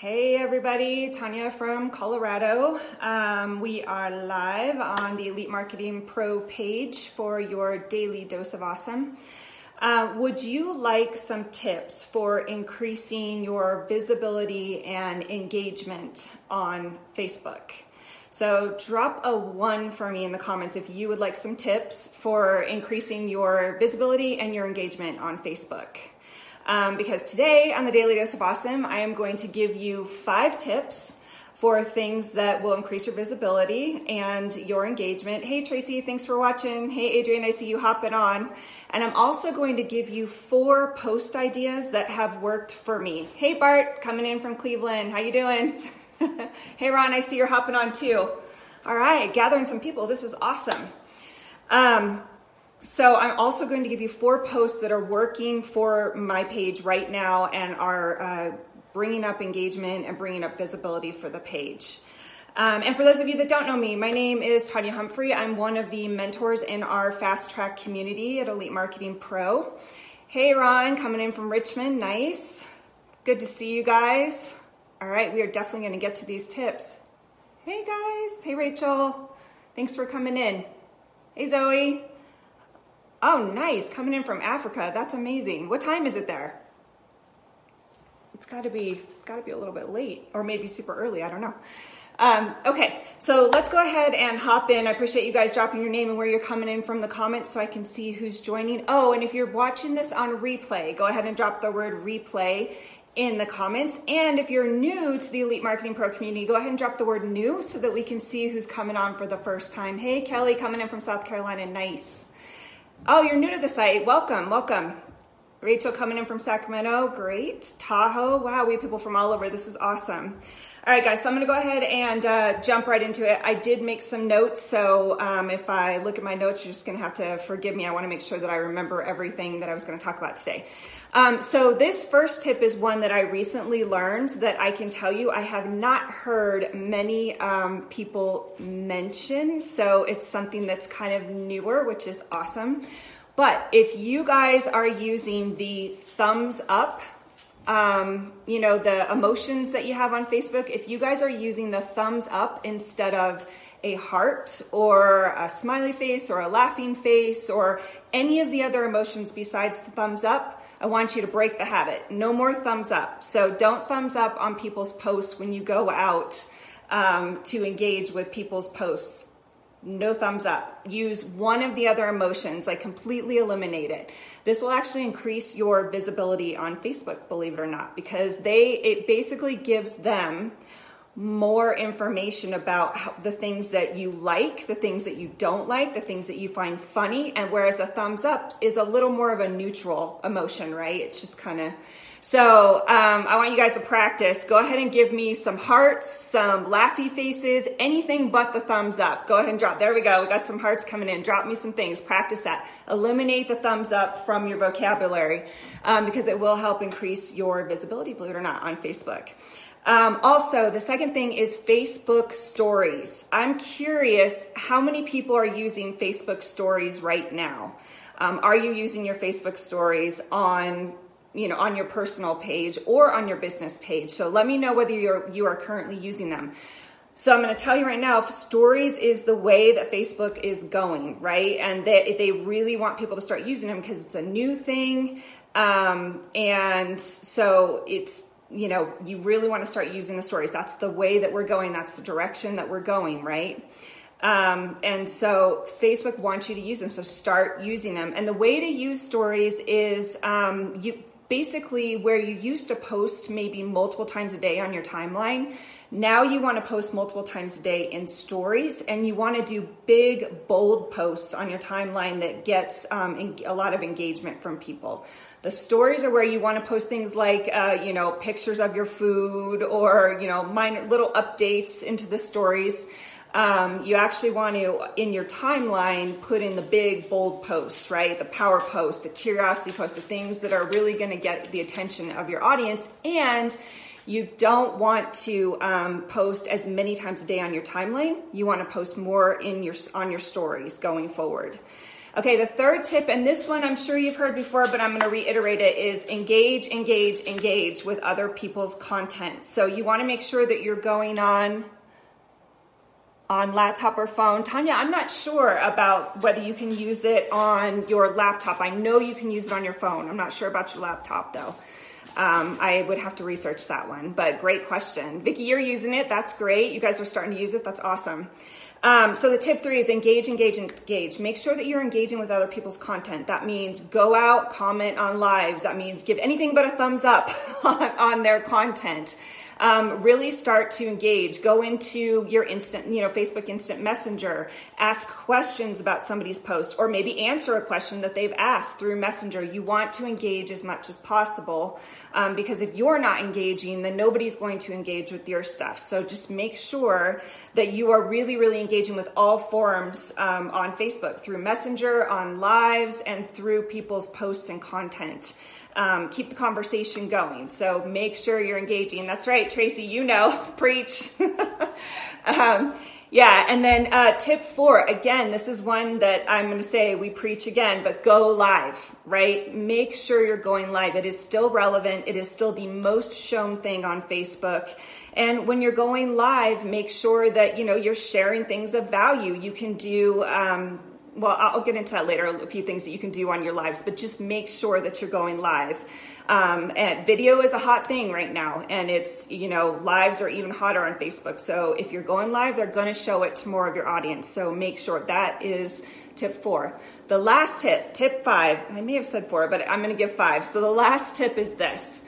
Hey everybody, Tanya from Colorado. Um, we are live on the Elite Marketing Pro page for your daily dose of awesome. Uh, would you like some tips for increasing your visibility and engagement on Facebook? So drop a one for me in the comments if you would like some tips for increasing your visibility and your engagement on Facebook. Um, because today on the Daily Dose of Awesome, I am going to give you five tips for things that will increase your visibility and your engagement. Hey, Tracy, thanks for watching. Hey, Adrian, I see you hopping on. And I'm also going to give you four post ideas that have worked for me. Hey, Bart, coming in from Cleveland. How you doing? hey, Ron, I see you're hopping on too. All right, gathering some people. This is awesome. Um, so I'm also going to give you four posts that are working for my page right now and are uh, bringing up engagement and bringing up visibility for the page. Um, and for those of you that don't know me, my name is Tanya Humphrey. I'm one of the mentors in our fast track community at Elite Marketing Pro. Hey, Ron, coming in from Richmond. Nice. Good to see you guys. All right, we are definitely going to get to these tips. Hey, guys. Hey, Rachel. Thanks for coming in. Hey, Zoe. Oh, nice. Coming in from Africa. That's amazing. What time is it there? It's got to be got to be a little bit late or maybe super early. I don't know. Um, okay, so let's go ahead and hop in. I appreciate you guys dropping your name and where you're coming in from the comments so I can see who's joining. Oh, and if you're watching this on replay, go ahead and drop the word replay in the comments. And if you're new to the Elite Marketing Pro community, go ahead and drop the word new so that we can see who's coming on for the first time. Hey, Kelly, coming in from South Carolina. Nice. Oh, you're new to the site. Welcome, welcome. Rachel coming in from Sacramento. Great. Tahoe. Wow, we have people from all over. This is awesome. All right, guys, so I'm to go ahead and uh, jump right into it. I did make some notes, so um, if I look at my notes, you're just to have to forgive me. I want to make sure that I remember everything that I was to talk about today. Um, so, this first tip is one that I recently learned that I can tell you I have not heard many um, people mention. So, it's something that's kind of newer, which is awesome. But if you guys are using the thumbs up, um, you know, the emotions that you have on Facebook, if you guys are using the thumbs up instead of a heart or a smiley face or a laughing face or any of the other emotions besides the thumbs up, I want you to break the habit. No more thumbs up. So don't thumbs up on people's posts when you go out um, to engage with people's posts no thumbs up. Use one of the other emotions, like completely eliminate it. This will actually increase your visibility on Facebook, believe it or not, because they it basically gives them more information about the things that you like, the things that you don't like, the things that you find funny, and whereas a thumbs up is a little more of a neutral emotion, right? It's just kind of so um, I want you guys to practice. Go ahead and give me some hearts, some laughy faces, anything but the thumbs up. Go ahead and drop. There we go. We got some hearts coming in. Drop me some things. Practice that. Eliminate the thumbs up from your vocabulary um, because it will help increase your visibility, believe it or not, on Facebook. Um, also, the second thing is Facebook stories. I'm curious how many people are using Facebook stories right now. Um, are you using your Facebook stories on you know on your personal page or on your business page so let me know whether you're you are currently using them so i'm going to tell you right now if stories is the way that facebook is going right and they, they really want people to start using them because it's a new thing um, and so it's you know you really want to start using the stories that's the way that we're going that's the direction that we're going right um, and so Facebook wants you to use them. So start using them. And the way to use stories is um, you basically where you used to post maybe multiple times a day on your timeline now you want to post multiple times a day in stories and you want to do big bold posts on your timeline that gets um, a lot of engagement from people. The stories are where you want to post things like uh, you know pictures of your food or you know minor little updates into the stories um, you actually want to, in your timeline, put in the big, bold posts, right? The power posts, the curiosity posts, the things that are really going to get the attention of your audience. And you don't want to um, post as many times a day on your timeline. You want to post more in your on your stories going forward. Okay, the third tip, and this one I'm sure you've heard before, but I'm going to reiterate it, is engage, engage, engage with other people's content. So you want to make sure that you're going on on laptop or phone. Tanya, I'm not sure about whether you can use it on your laptop. I know you can use it on your phone. I'm not sure about your laptop though. Um, I would have to research that one, but great question. Vicki, you're using it. That's great. You guys are starting to use it. That's awesome. Um, so the tip three is engage, engage, engage. Make sure that you're engaging with other people's content. That means go out, comment on lives. That means give anything but a thumbs up on, on their content um, really start to engage. Go into your instant, you know, Facebook Instant Messenger, ask questions about somebody's post, or maybe answer a question that they've asked through Messenger. You want to engage as much as possible um, because if you're not engaging, then nobody's going to engage with your stuff. So just make sure that you are really, really engaging with all forums um, on Facebook through Messenger, on lives, and through people's posts and content um, keep the conversation going. So make sure you're engaging. That's right, Tracy, you know, preach. um, yeah, and then uh, tip four again, this is one that I'm going to say we preach again, but go live, right? Make sure you're going live. It is still relevant, it is still the most shown thing on Facebook. And when you're going live, make sure that you know you're sharing things of value. You can do um, well, I'll get into that later, a few things that you can do on your lives, but just make sure that you're going live. Um, and video is a hot thing right now, and it's, you know, lives are even hotter on Facebook. So if you're going live, they're going to show it to more of your audience. So make sure that is tip four. The last tip, tip five, I may have said four, but I'm going to give five. So the last tip is this.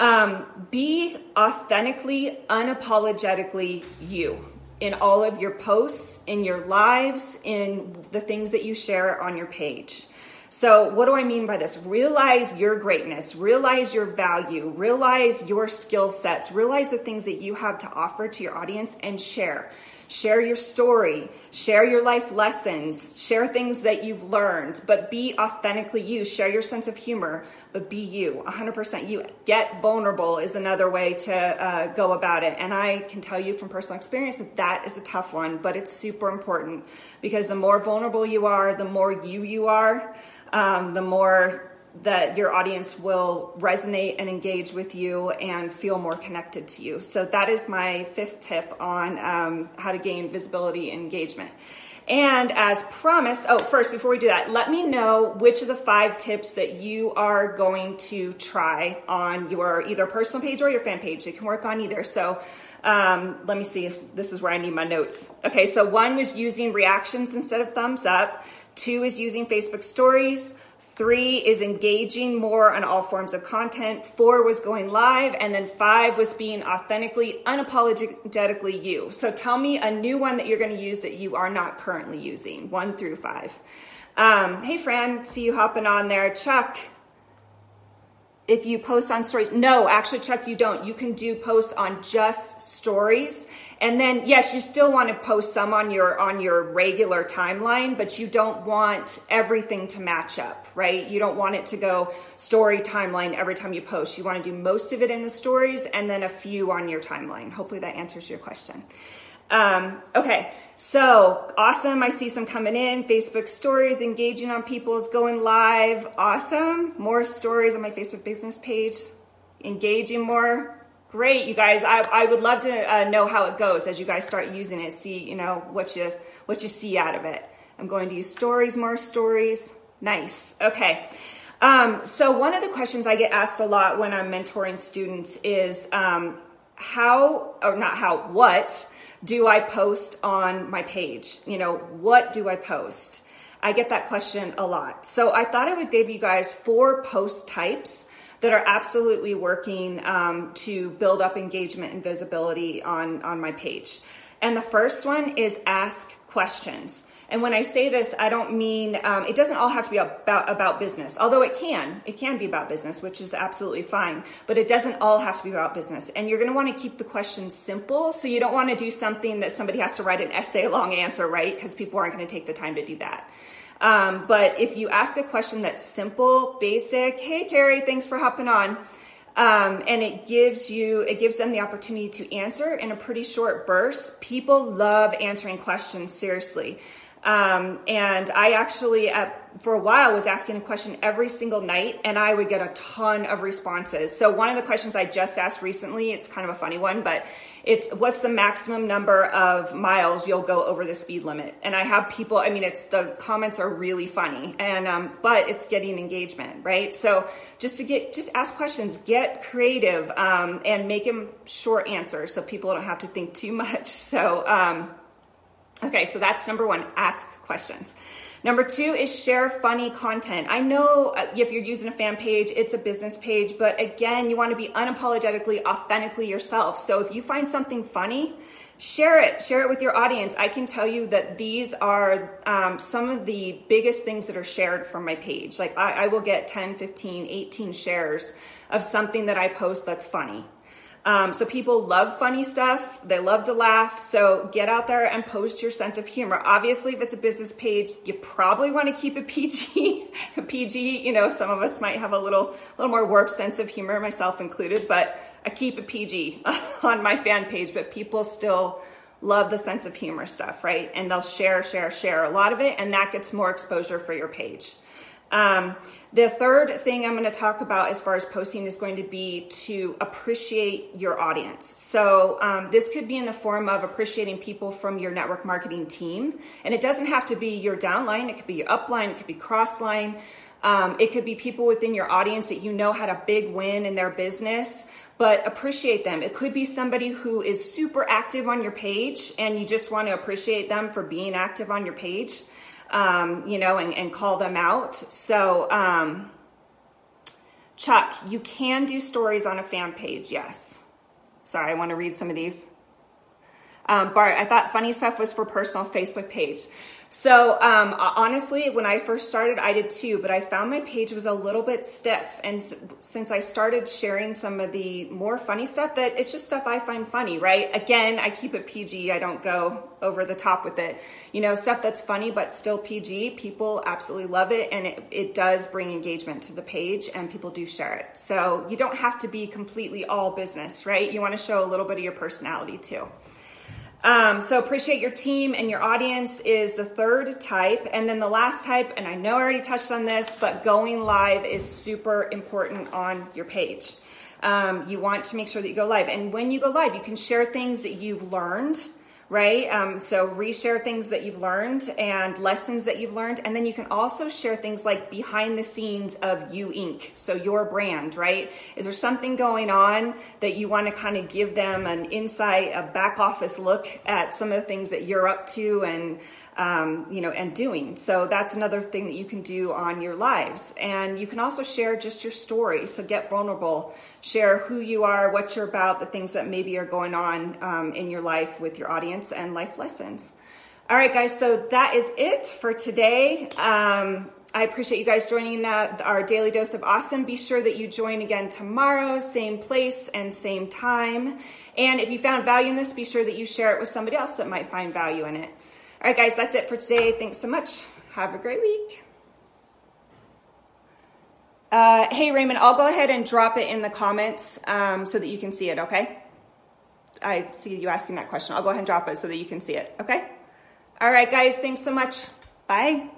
Um, be authentically, unapologetically you in all of your posts, in your lives, in the things that you share on your page. So, what do I mean by this? Realize your greatness, realize your value, realize your skill sets, realize the things that you have to offer to your audience and share. Share your story, share your life lessons, share things that you've learned, but be authentically you. Share your sense of humor, but be you, 100% you. Get vulnerable is another way to uh, go about it. And I can tell you from personal experience that that is a tough one, but it's super important because the more vulnerable you are, the more you you are um, the more that your audience will resonate and engage with you and feel more connected to you. So, that is my fifth tip on um, how to gain visibility and engagement. And as promised, oh, first, before we do that, let me know which of the five tips that you are going to try on your either personal page or your fan page. It can work on either. So, um, let me see. This is where I need my notes. Okay, so one was using reactions instead of thumbs up. Two is using Facebook stories. Three is engaging more on all forms of content. Four was going live. And then five was being authentically, unapologetically you. So tell me a new one that you're going to use that you are not currently using, one through five. Um, hey, Fran, see you hopping on there. Chuck, if you post on stories. No, actually, Chuck, you don't. You can do posts on just stories. And then yes, you still want to post some on your on your regular timeline, but you don't want everything to match up, right? You don't want it to go story timeline every time you post. You want to do most of it in the stories and then a few on your timeline. Hopefully that answers your question. Um, okay, so awesome. I see some coming in. Facebook stories, engaging on people's going live. Awesome. More stories on my Facebook business page. Engaging more. Great, you guys. I, I would love to uh, know how it goes as you guys start using it. See, you know, what you what you see out of it. I'm going to use stories, more stories. Nice. Okay. Um, so one of the questions I get asked a lot when I'm mentoring students is um, how, or not how, what do I post on my page? You know, what do I post? I get that question a lot. So I thought I would give you guys four post types that are absolutely working um, to build up engagement and visibility on, on my page. And the first one is ask questions. And when I say this, I don't mean um, it doesn't all have to be about about business. Although it can, it can be about business, which is absolutely fine. But it doesn't all have to be about business. And you're going to want to keep the questions simple. So you don't want to do something that somebody has to write an essay long answer, right? Because people aren't going to take the time to do that. Um, but if you ask a question that's simple, basic, hey Carrie, thanks for hopping on. Um, and it gives you it gives them the opportunity to answer in a pretty short burst people love answering questions seriously Um, and I actually, at, for a while, was asking a question every single night, and I would get a ton of responses. So one of the questions I just asked recently, it's kind of a funny one, but it's what's the maximum number of miles you'll go over the speed limit? And I have people, I mean, it's the comments are really funny, and um, but it's getting engagement, right? So just to get, just ask questions, get creative, um, and make them short answers so people don't have to think too much. So. Okay, so that's number one ask questions. Number two is share funny content. I know uh, if you're using a fan page, it's a business page, but again, you want to be unapologetically, authentically yourself. So if you find something funny, share it share it with your audience i can tell you that these are um, some of the biggest things that are shared from my page like I, I will get 10 15 18 shares of something that i post that's funny um, so people love funny stuff. They love to laugh. So get out there and post your sense of humor. Obviously, if it's a business page, you probably want to keep it PG. PG, you know, some of us might have a little, little more warped sense of humor, myself included, but I keep it PG on my fan page, but people still love the sense of humor stuff, right? And they'll share, share, share a lot of it, and that gets more exposure for your page. Um, the third thing I'm going to talk about as far as posting is going to be to appreciate your audience. So, um, this could be in the form of appreciating people from your network marketing team. And it doesn't have to be your downline, it could be your upline, it could be crossline. Um, it could be people within your audience that you know had a big win in their business, but appreciate them. It could be somebody who is super active on your page and you just want to appreciate them for being active on your page um, you know, and, and, call them out. So, um, Chuck, you can do stories on a fan page, yes. Sorry, I want to read some of these. Um, Bart, I thought funny stuff was for personal Facebook page. So um, honestly, when I first started, I did too, but I found my page was a little bit stiff. And since I started sharing some of the more funny stuff, that it's just stuff I find funny, right? Again, I keep it PG. I don't go over the top with it. You know, stuff that's funny but still PG. People absolutely love it, and it, it does bring engagement to the page, and people do share it. So you don't have to be completely all business, right? You want to show a little bit of your personality too. Um, so appreciate your team and your audience is the third type. And then the last type, and I know I already touched on this, but going live is super important on your page. Um, you want to make sure that you go live. And when you go live, you can share things that you've learned right? Um, so reshare things that you've learned and lessons that you've learned. And then you can also share things like behind the scenes of You Inc. So your brand, right? Is there something going on that you want to kind of give them an insight, a back office look at some of the things that you're up to and um, you know, and doing. So that's another thing that you can do on your lives. And you can also share just your story. So get vulnerable, share who you are, what you're about, the things that maybe are going on um, in your life with your audience, and life lessons. All right, guys. So that is it for today. Um, I appreciate you guys joining uh, our daily dose of awesome. Be sure that you join again tomorrow, same place and same time. And if you found value in this, be sure that you share it with somebody else that might find value in it. All right, guys, that's it for today. Thanks so much. Have a great week. Uh, hey, Raymond, I'll go ahead and drop it in the comments um, so that you can see it, okay? I see you asking that question. I'll go ahead and drop it so that you can see it, okay? All right, guys, thanks so much. Bye.